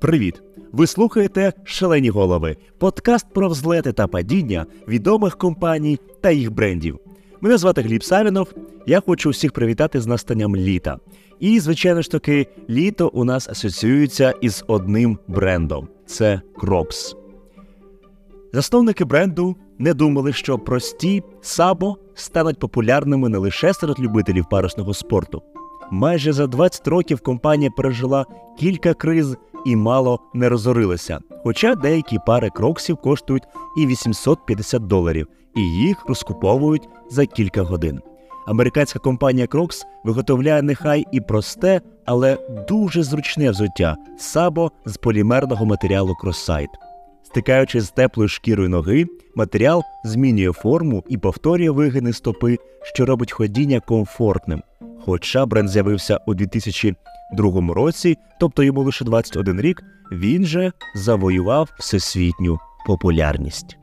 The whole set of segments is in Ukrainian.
Привіт! Ви слухаєте Шалені голови, подкаст про взлети та падіння відомих компаній та їх брендів. Мене звати Гліб Савінов. Я хочу всіх привітати з настанням літа. І, звичайно ж таки, літо у нас асоціюється із одним брендом це Crocs. Засновники бренду не думали, що прості сабо стануть популярними не лише серед любителів парусного спорту. Майже за 20 років компанія пережила кілька криз і мало не розорилася. Хоча деякі пари кроксів коштують і 850 доларів, і їх розкуповують за кілька годин. Американська компанія Crocs виготовляє нехай і просте, але дуже зручне взуття сабо з полімерного матеріалу кросайт. Стикаючись з теплою шкірою ноги, матеріал змінює форму і повторює вигини стопи, що робить ходіння комфортним. Хоча бренд з'явився у 2002 році, тобто йому лише 21 рік, він же завоював всесвітню популярність.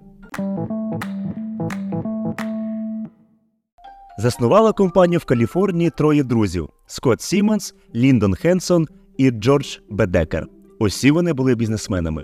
Заснувала компанію в Каліфорнії троє друзів: Скотт Сімонс, Ліндон Хенсон і Джордж Бедекер. Усі вони були бізнесменами.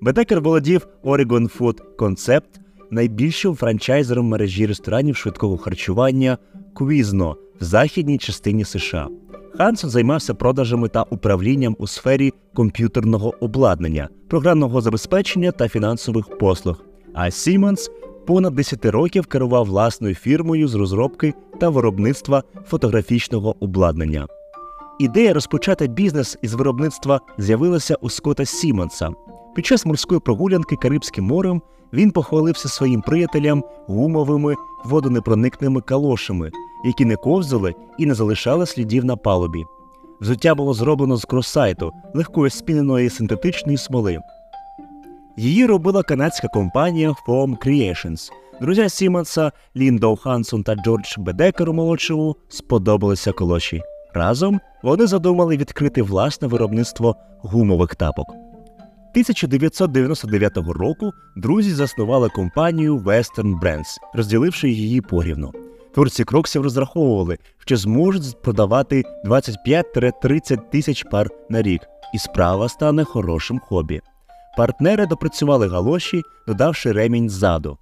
Бедекер володів Oregon Food Concept, найбільшим франчайзером мережі ресторанів швидкого харчування Quiznos в західній частині США. Хансон займався продажами та управлінням у сфері комп'ютерного обладнання, програмного забезпечення та фінансових послуг. А Сімонс понад 10 років керував власною фірмою з розробки та виробництва фотографічного обладнання. Ідея розпочати бізнес із виробництва з'явилася у Скота Сімонса. Під час морської прогулянки Карибським морем він похвалився своїм приятелям гумовими водонепроникними калошами, які не ковзали і не залишали слідів на палубі. Взуття було зроблено з кросайту, легкої спіненої синтетичної смоли. Її робила канадська компанія Foam Creations. Друзі Сімонса, Ліндоу Хансон та Джордж Бедекеру молодшому сподобалися колоші. Разом вони задумали відкрити власне виробництво гумових тапок. 1999 року друзі заснували компанію Western Brands, розділивши її порівну. Творці кроксів розраховували, що зможуть продавати 25-30 тисяч пар на рік, і справа стане хорошим хобі. Партнери допрацювали галоші, додавши ремінь ззаду.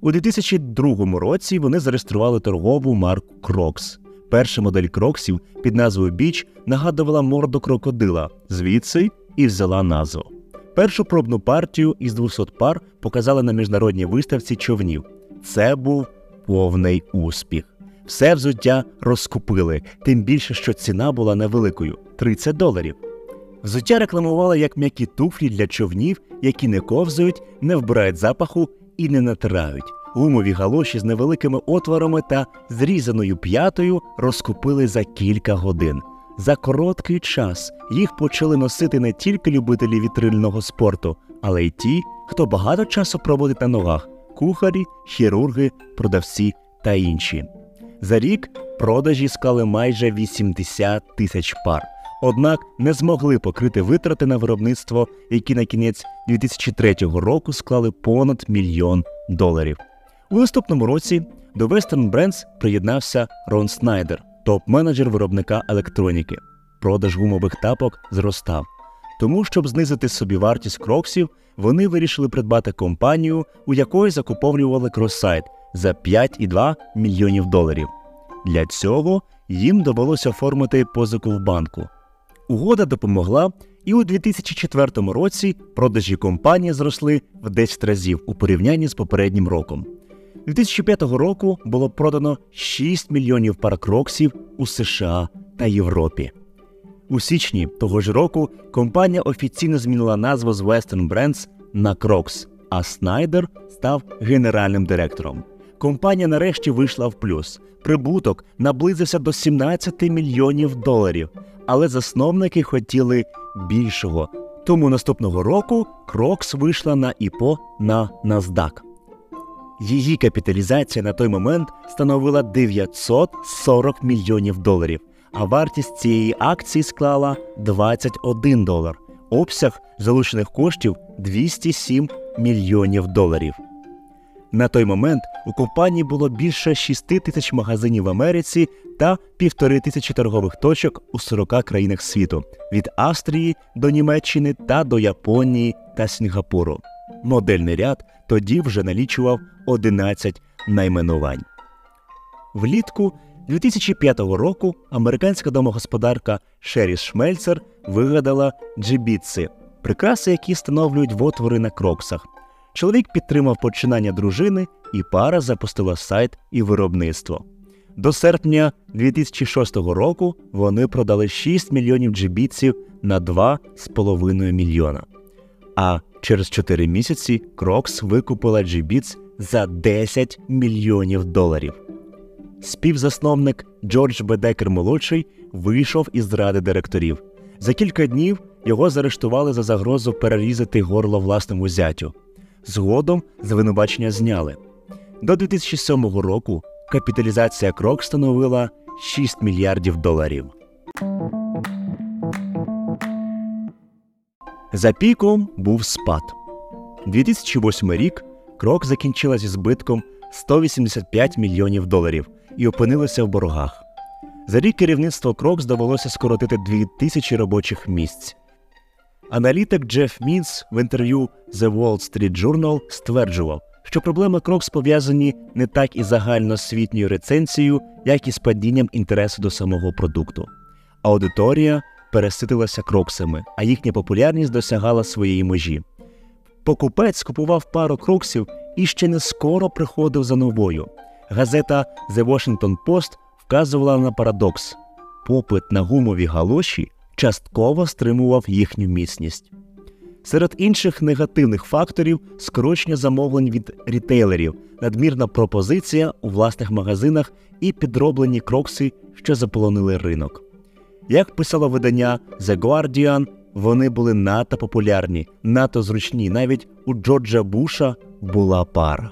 У 2002 році вони зареєстрували торгову марку Крокс. Перша модель кроксів під назвою Біч нагадувала морду крокодила, звідси і взяла назву. Першу пробну партію із 200 пар показали на міжнародній виставці човнів. Це був повний успіх. Все взуття розкупили, тим більше, що ціна була невеликою 30 доларів. Взуття рекламували як м'які туфлі для човнів, які не ковзають, не вбирають запаху і не натирають. Гумові галоші з невеликими отворами та зрізаною п'ятою розкупили за кілька годин. За короткий час їх почали носити не тільки любителі вітрильного спорту, але й ті, хто багато часу проводить на ногах кухарі, хірурги, продавці та інші. За рік продажі склали майже 80 тисяч пар. Однак не змогли покрити витрати на виробництво, які на кінець 2003 року склали понад мільйон доларів. У наступному році до Western Brands приєднався Рон Снайдер, топ-менеджер виробника електроніки. Продаж гумових тапок зростав. Тому, щоб знизити собі вартість кроксів, вони вирішили придбати компанію, у якої закуповлювали кросайт за 5,2 мільйонів доларів. Для цього їм довелося оформити позику в банку. Угода допомогла, і у 2004 році продажі компанії зросли в 10 разів у порівнянні з попереднім роком. 2005 року було продано 6 мільйонів пар кроксів у США та Європі. У січні того ж року компанія офіційно змінила назву з Western Brands на Crocs, а Снайдер став генеральним директором. Компанія нарешті вийшла в плюс. Прибуток наблизився до 17 мільйонів доларів, але засновники хотіли більшого. Тому наступного року Crocs вийшла на ІПО на NASDAQ. Її капіталізація на той момент становила 940 мільйонів доларів, а вартість цієї акції склала 21 долар. Обсяг залучених коштів 207 мільйонів доларів. На той момент у компанії було більше 6 тисяч магазинів в Америці та півтори тисячі торгових точок у 40 країнах світу від Австрії до Німеччини та до Японії та Сінгапуру. Модельний ряд тоді вже налічував 11 найменувань. Влітку 2005 року американська домогосподарка Шеріс Шмельцер вигадала джибітси – прикраси, які встановлюють в отвори на кроксах. Чоловік підтримав починання дружини, і пара запустила сайт і виробництво. До серпня 2006 року вони продали 6 мільйонів джибітсів на 2,5 мільйона. А через 4 місяці Крокс викупила джибіц за 10 мільйонів доларів. Співзасновник Джордж Бедекер молодший вийшов із зради директорів. За кілька днів його заарештували за загрозу перерізати горло власному зятю. Згодом звинувачення зняли. До 2007 року капіталізація крок становила 6 мільярдів доларів. За піком був спад. 2008 рік крок закінчила зі збитком 185 мільйонів доларів і опинилася в боргах. За рік керівництво Крокс довелося скоротити 2000 робочих місць. Аналітик Джеф Мінс в інтерв'ю The Wall Street Journal стверджував, що проблеми Крокс пов'язані не так із загальноосвітньою рецензією, як і з падінням інтересу до самого продукту. Аудиторія переситилася кроксами, а їхня популярність досягала своєї межі. Покупець купував пару кроксів і ще не скоро приходив за новою. Газета The Washington Post вказувала на парадокс: попит на гумові галоші частково стримував їхню міцність. Серед інших негативних факторів скорочення замовлень від рітейлерів, надмірна пропозиція у власних магазинах і підроблені крокси, що заполонили ринок. Як писало видання The Guardian, вони були надто популярні, надто зручні. Навіть у Джорджа Буша була пара.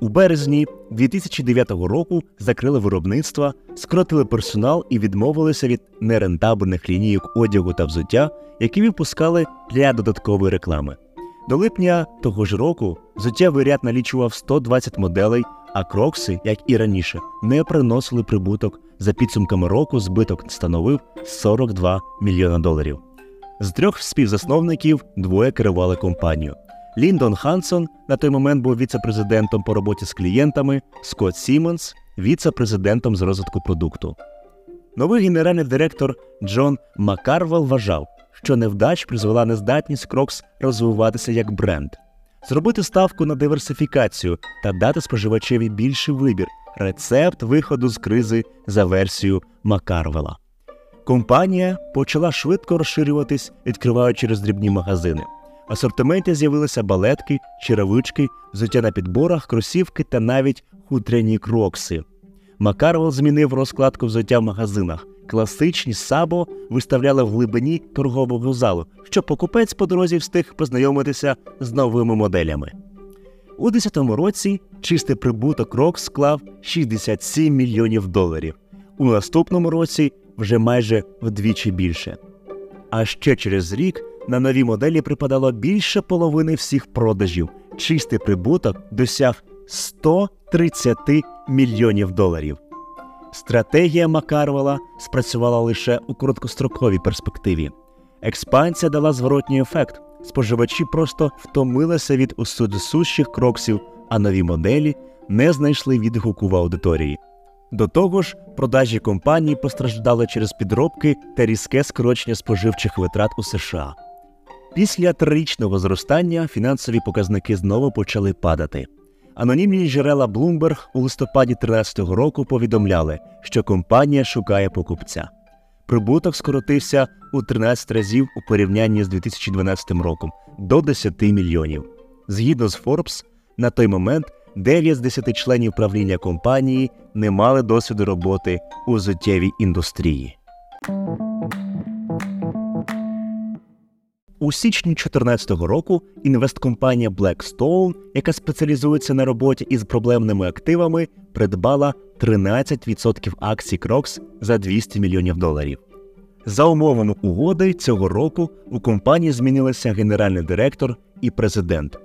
У березні 2009 року закрили виробництва, скоротили персонал і відмовилися від нерентабельних лінійок одягу та взуття, які випускали для додаткової реклами. До липня того ж року взуттєвий ряд налічував 120 моделей, а крокси, як і раніше, не приносили прибуток. За підсумками року збиток становив 42 мільйона доларів. З трьох співзасновників двоє керували компанію. Ліндон Хансон на той момент був віце-президентом по роботі з клієнтами, Скотт Сімонс віце-президентом з розвитку продукту. Новий генеральний директор Джон Маккарвел вважав, що невдачі призвела нездатність Crocs розвиватися як бренд, зробити ставку на диверсифікацію та дати споживачеві більший вибір, рецепт виходу з кризи за версією Макарвела. Компанія почала швидко розширюватись, відкриваючи роздрібні магазини. В асортименті з'явилися балетки, черевички, взуття на підборах, кросівки та навіть хутряні крокси. Макарвел змінив розкладку взуття в магазинах. Класичні сабо виставляли в глибині торгового залу, щоб покупець по дорозі встиг познайомитися з новими моделями. У 2010 році чистий прибуток Рок склав 67 мільйонів доларів. У наступному році вже майже вдвічі більше. А ще через рік на нові моделі припадало більше половини всіх продажів. Чистий прибуток досяг 130 мільйонів доларів. Стратегія Макарвела спрацювала лише у короткостроковій перспективі. Експансія дала зворотній ефект. Споживачі просто втомилися від усудисущих кроксів, а нові моделі не знайшли відгуку в аудиторії. До того ж, продажі компанії постраждали через підробки та різке скорочення споживчих витрат у США. Після трирічного зростання фінансові показники знову почали падати. Анонімні джерела Bloomberg у листопаді 2013 року повідомляли, що компанія шукає покупця. Прибуток скоротився у 13 разів у порівнянні з 2012 роком до 10 мільйонів. Згідно з Forbes, на той момент 9 з 10 членів правління компанії не мали досвіду роботи у зуттєвій індустрії. У січні 2014 року інвесткомпанія Blackstone, яка спеціалізується на роботі із проблемними активами, придбала 13% акцій Crocs за 200 мільйонів доларів. За умовами угоди цього року у компанії змінилися генеральний директор і президент.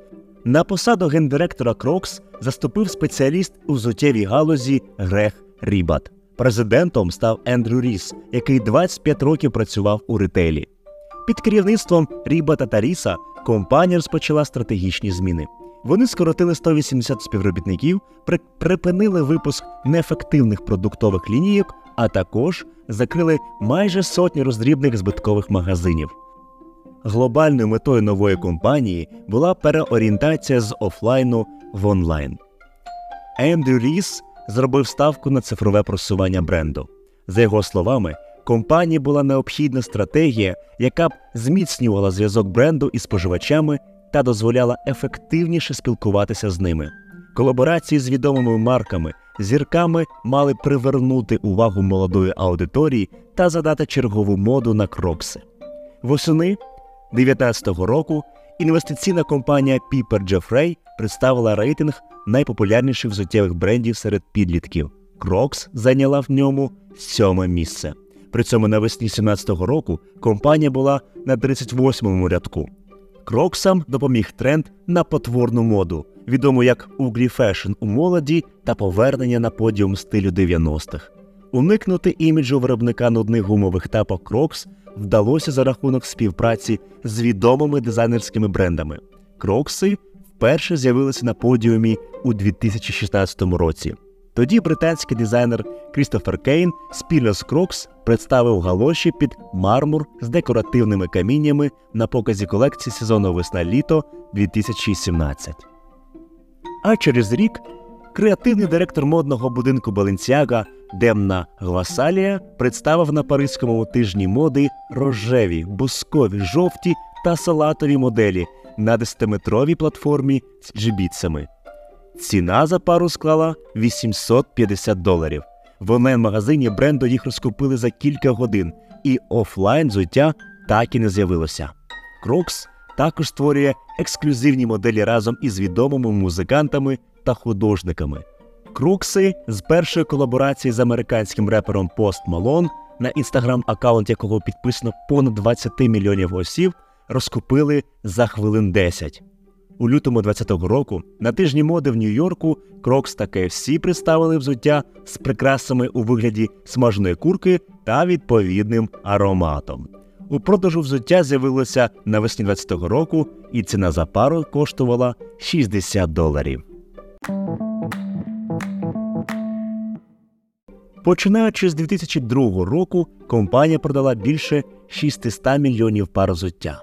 На посаду гендиректора Крокс заступив спеціаліст у взуттєвій галузі Грег Рібат. Президентом став Ендрю Ріс, який 25 років працював у ретейлі. Під керівництвом Рібата та Ріса компанія розпочала стратегічні зміни. Вони скоротили 180 співробітників, припинили випуск неефективних продуктових лінійок, а також закрили майже сотні роздрібних збиткових магазинів. Глобальною метою нової компанії була переорієнтація з офлайну в онлайн. Ендрю Ріс зробив ставку на цифрове просування бренду. За його словами, компанії була необхідна стратегія, яка б зміцнювала зв'язок бренду із споживачами та дозволяла ефективніше спілкуватися з ними. Колаборації з відомими марками, зірками мали привернути увагу молодої аудиторії та задати чергову моду на крокси. Восени 2019 року інвестиційна компанія Piper Jaffray представила рейтинг найпопулярніших взуттєвих брендів серед підлітків. Crocs зайняла в ньому сьоме місце. При цьому навесні 2017 року компанія була на 38-му рядку. Кроксам допоміг тренд на потворну моду, відому як ugly fashion у молоді та повернення на подіум стилю 90-х. Уникнути іміджу виробника нудних гумових тапок Крокс вдалося за рахунок співпраці з відомими дизайнерськими брендами. Крокси вперше з'явилися на подіумі у 2016 році. Тоді британський дизайнер Крістофер Кейн спільно з Крокс представив галоші під мармур з декоративними каміннями на показі колекції сезону весна-літо 2017. А через рік креативний директор модного будинку Баленсіага Демна Гвасалія представив на Паризькому тижні моди рожеві, бускові, жовті та салатові моделі на 10-метровій платформі з джибіцами. Ціна за пару склала 850 доларів. В онлайн-магазині бренду їх розкупили за кілька годин, і офлайн взуття так і не з'явилося. Крокс також створює ексклюзивні моделі разом із відомими музикантами та художниками. Крукси з першої колаборації з американським репером Пост Малон, на інстаграм-аккаунт якого підписано понад 20 мільйонів осіб, розкупили за хвилин 10. У лютому 2020 року на тижні моди в Нью-Йорку Крокс та KFC представили взуття з прикрасами у вигляді смаженої курки та відповідним ароматом. У продажу взуття з'явилося навесні 2020 року, і ціна за пару коштувала 60 доларів. Починаючи з 2002 року, компанія продала більше 600 мільйонів пар взуття.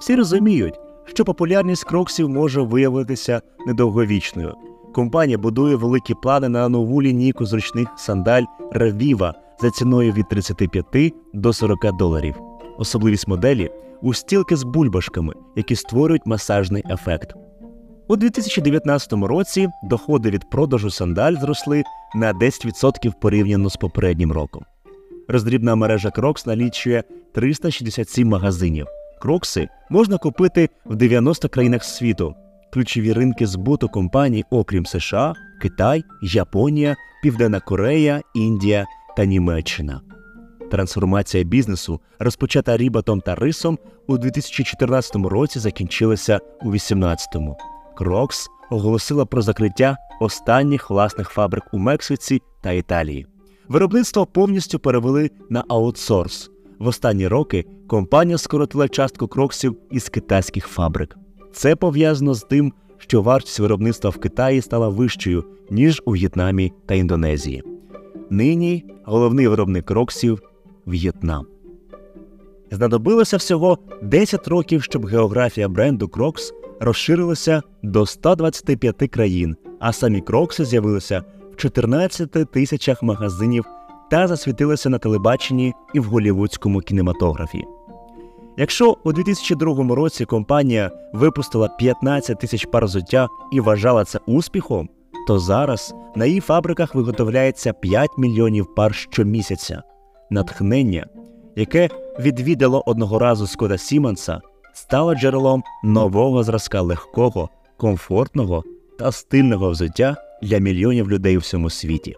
Всі розуміють, що популярність кроксів може виявитися недовговічною. Компанія будує великі плани на нову лінійку зручних сандаль Ревіва за ціною від 35 до 40 доларів. Особливість моделі устілки з бульбашками, які створюють масажний ефект. У 2019 році доходи від продажу сандаль зросли на 10% порівняно з попереднім роком. Роздрібна мережа Крокс налічує 367 магазинів. Крокси можна купити в 90 країнах світу. Ключові ринки збуту компаній, окрім США, Китай, Японія, Південна Корея, Індія та Німеччина. Трансформація бізнесу, розпочата Рібатом та Рисом, у 2014 році закінчилася у 2018. Крокс оголосила про закриття останніх власних фабрик у Мексиці та Італії. Виробництво повністю перевели на аутсорс. В останні роки компанія скоротила частку кроксів із китайських фабрик. Це пов'язано з тим, що вартість виробництва в Китаї стала вищою, ніж у В'єтнамі та Індонезії. Нині головний виробник кроксів В'єтнам. Знадобилося всього 10 років, щоб географія бренду Крокс розширилася до 125 країн, а самі крокси з'явилися в 14 тисячах магазинів та засвітилися на телебаченні і в голівудському кінематографі. Якщо у 2002 році компанія випустила 15 тисяч пар взуття і вважала це успіхом, то зараз на її фабриках виготовляється 5 мільйонів пар щомісяця. Натхнення, яке відвідало одного разу Скода Сімонса, стало джерелом нового зразка легкого, комфортного та стильного взуття для мільйонів людей у всьому світі.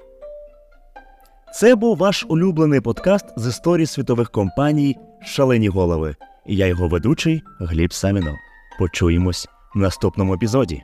Це був ваш улюблений подкаст з історії світових компаній Шалені голови. І я його ведучий Гліб Самінов. Почуємось в наступному епізоді.